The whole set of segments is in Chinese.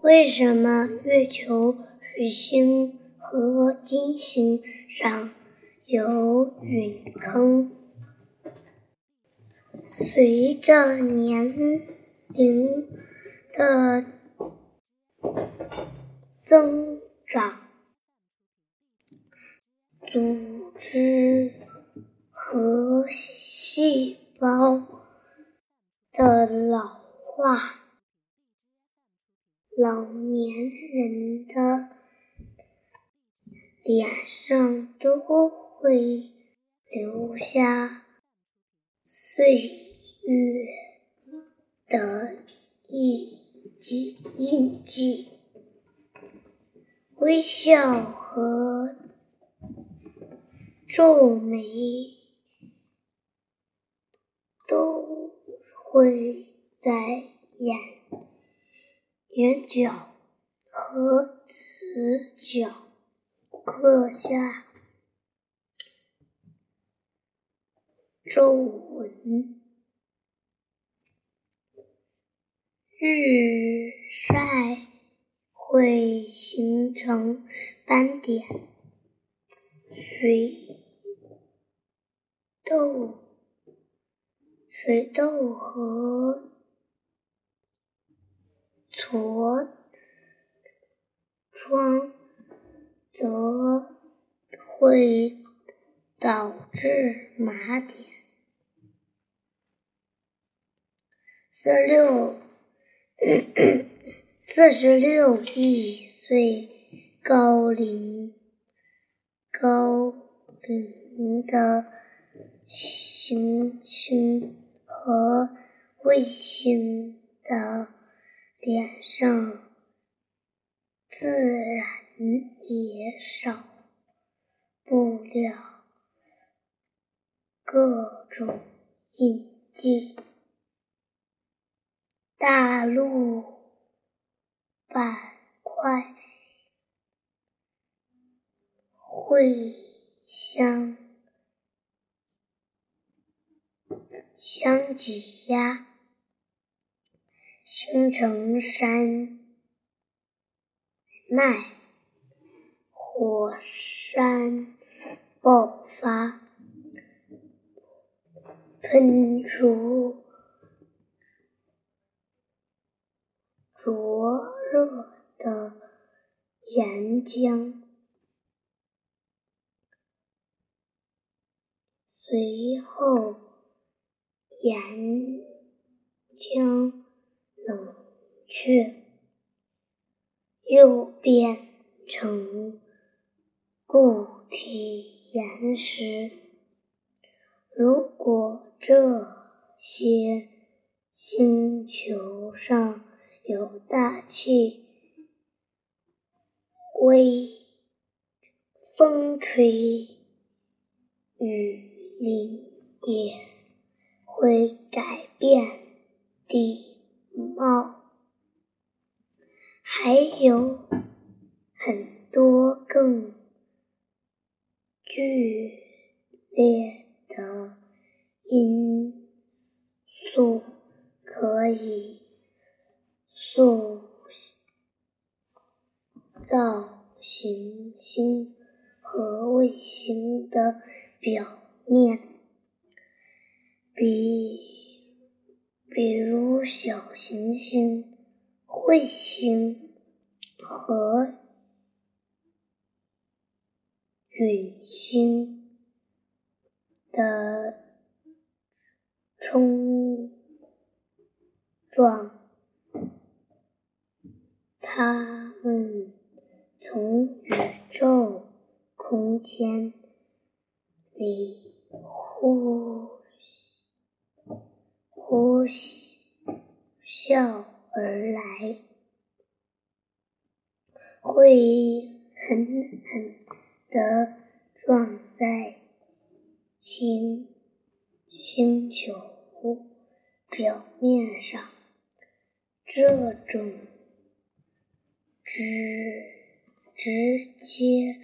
为什么月球、水星和金星上有陨坑？随着年龄的增长，组织和细胞的老化。老年人的脸上都会留下岁月的印记，印记，微笑和皱眉都会在眼。眼角和齿角刻下皱纹，日晒会形成斑点，水痘、水痘和。痤疮则会导致麻点。四六 四十六亿岁高龄高龄的行星和卫星的。脸上自然也少不了各种印记。大陆板块会相相挤压。青城山脉，火山爆发，喷出灼热的岩浆，随后岩浆。冷却，又变成固体岩石。如果这些星球上有大气，微风吹雨淋也会改变地。貌，还有很多更剧烈的因素可以塑造行星和卫星的表面，比。比如小行星、彗星和陨星的冲撞，它们从宇宙空间里呼。呼啸而来，会狠狠地撞在星星球表面上。这种直直接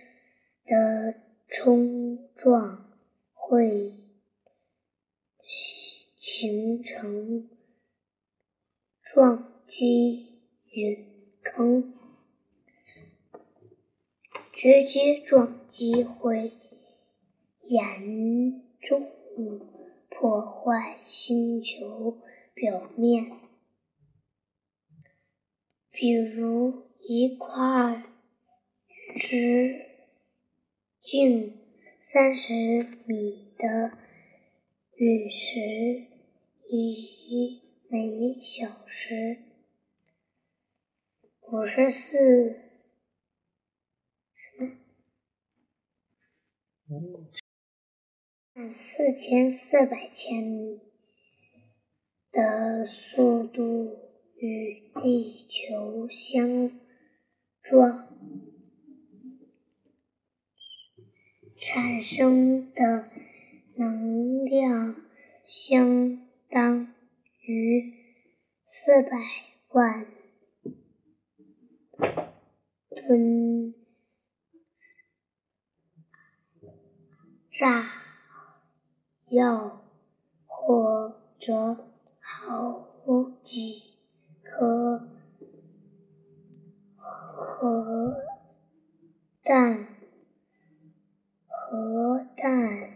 的冲撞会。形成撞击陨坑，直接撞击会严重破坏星球表面。比如，一块直径三十米的陨石，以每小时五十四什么四千四百千米的速度。与地球相撞产生的能量相当于四百万吨炸药，或者好几。颗核弹、核弹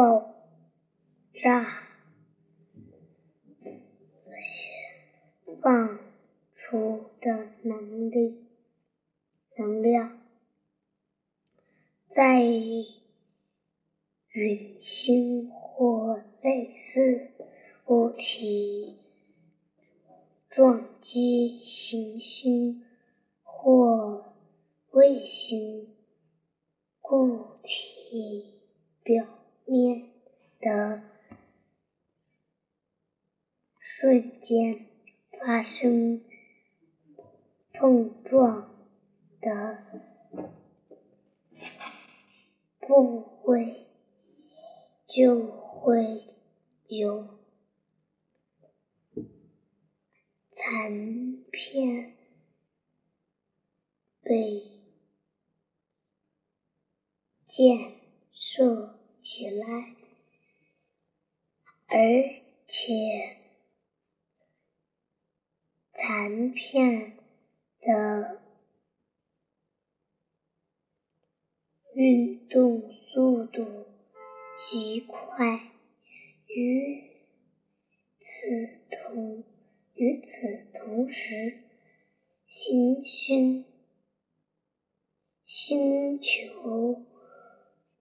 爆炸放出的能力、能量，在陨星或类似。物体撞击行星或卫星固体表面的瞬间发生碰撞的部位，就会有。残片被建设起来，而且残片的运动速度极快，与此同。与此同时，行星星球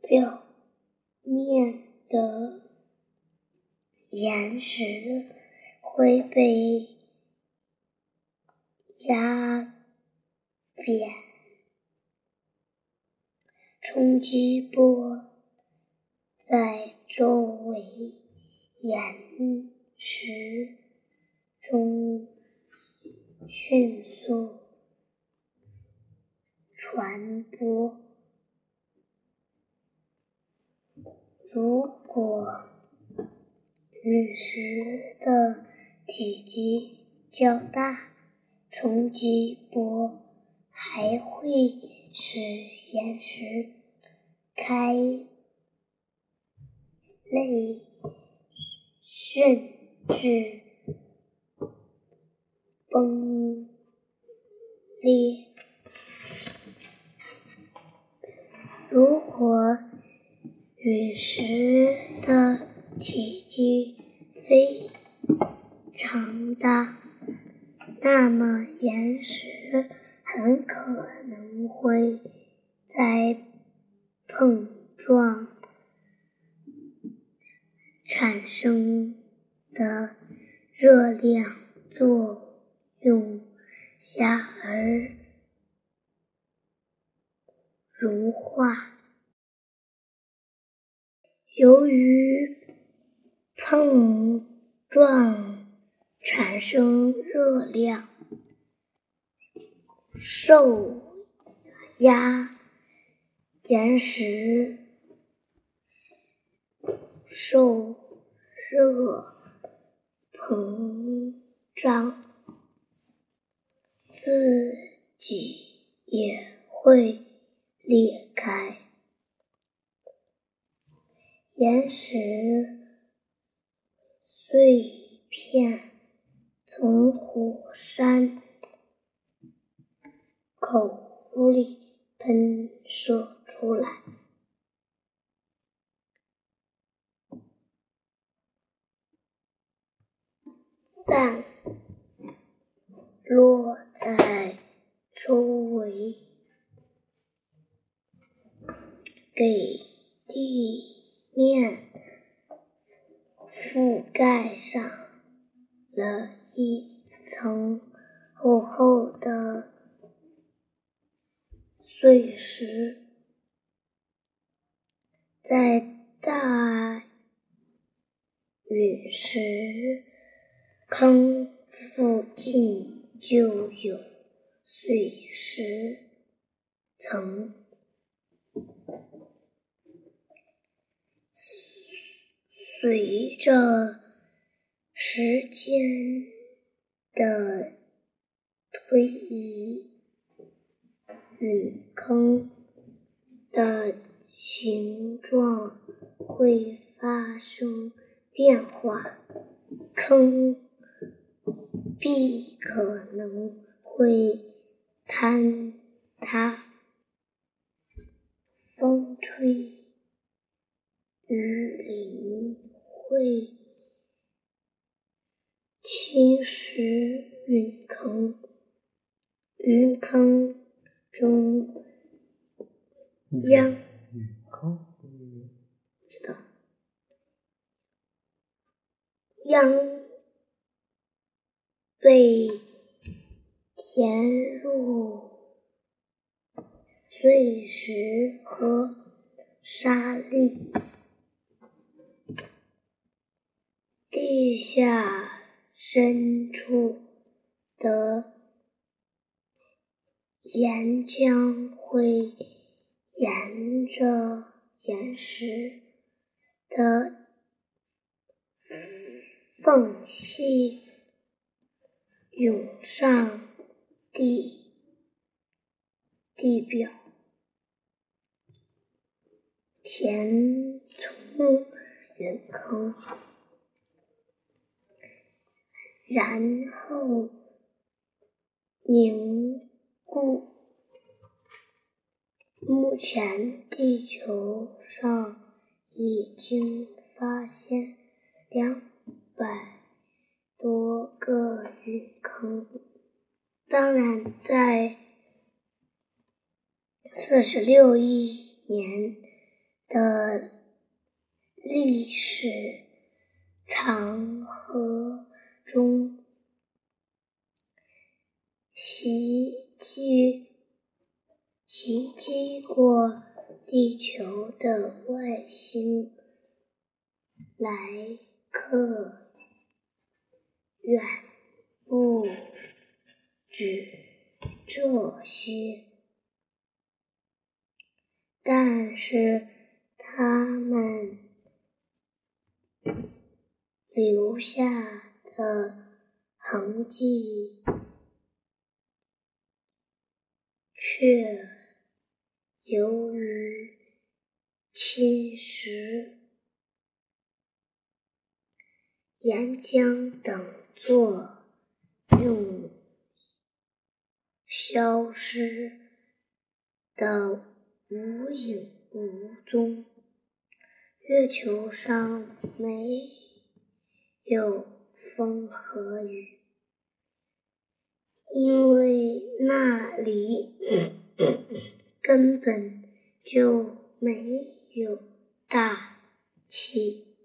表面的岩石会被压扁，冲击波在周围岩石。中迅速传播。如果陨石的体积较大，冲击波还会使岩石开裂，甚至。崩裂。如果陨石的体积非常大，那么岩石很可能会在碰撞产生的热量作。用下而融化。由于碰撞产生热量，受压岩石受热膨胀。自己也会裂开，岩石碎片从火山口里喷射出来。在大陨石坑附近就有碎石层。随着时间的推移，陨坑的形状会发生变化，坑壁可能会坍塌，风吹雨淋会侵蚀陨坑，陨坑中央。将被填入碎石和沙砾，地下深处的岩浆会沿着岩石。的缝隙涌上地地表，填充陨坑，然后凝固。目前，地球上。已经发现两百多个陨坑。当然，在四十六亿年的历史长河中，袭击袭击过。地球的外星来客远不止这些，但是他们留下的痕迹却。由于侵蚀岩浆等作用，消失的无影无踪。月球上没有风和雨，因为那里。根本就没有大气。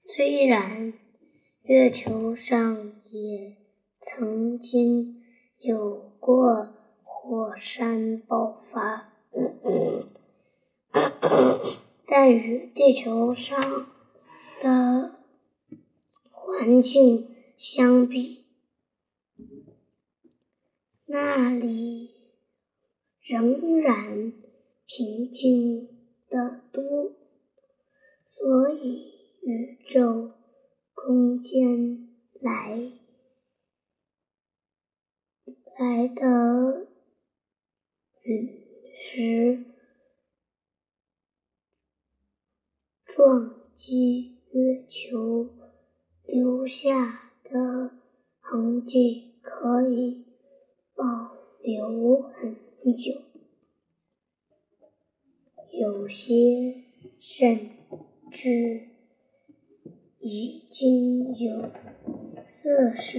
虽然月球上也曾经有过火山爆发，但与地球上的环境相比，那里。仍然平静的多，所以宇宙空间来来的陨石撞击月球留下的痕迹可以保留很。久，有些甚至已经有四十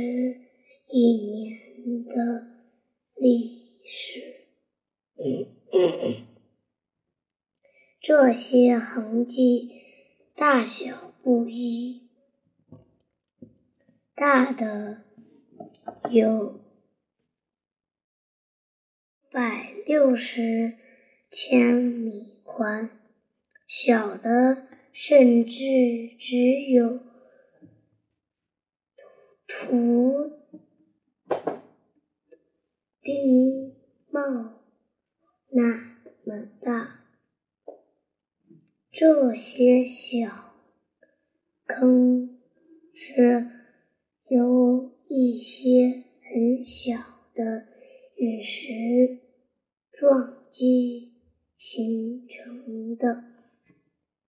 亿年的历史。这些痕迹大小不一，大的有百六十千米宽，小的甚至只有图钉帽那么大。这些小坑是由一些很小的陨石撞击形成的。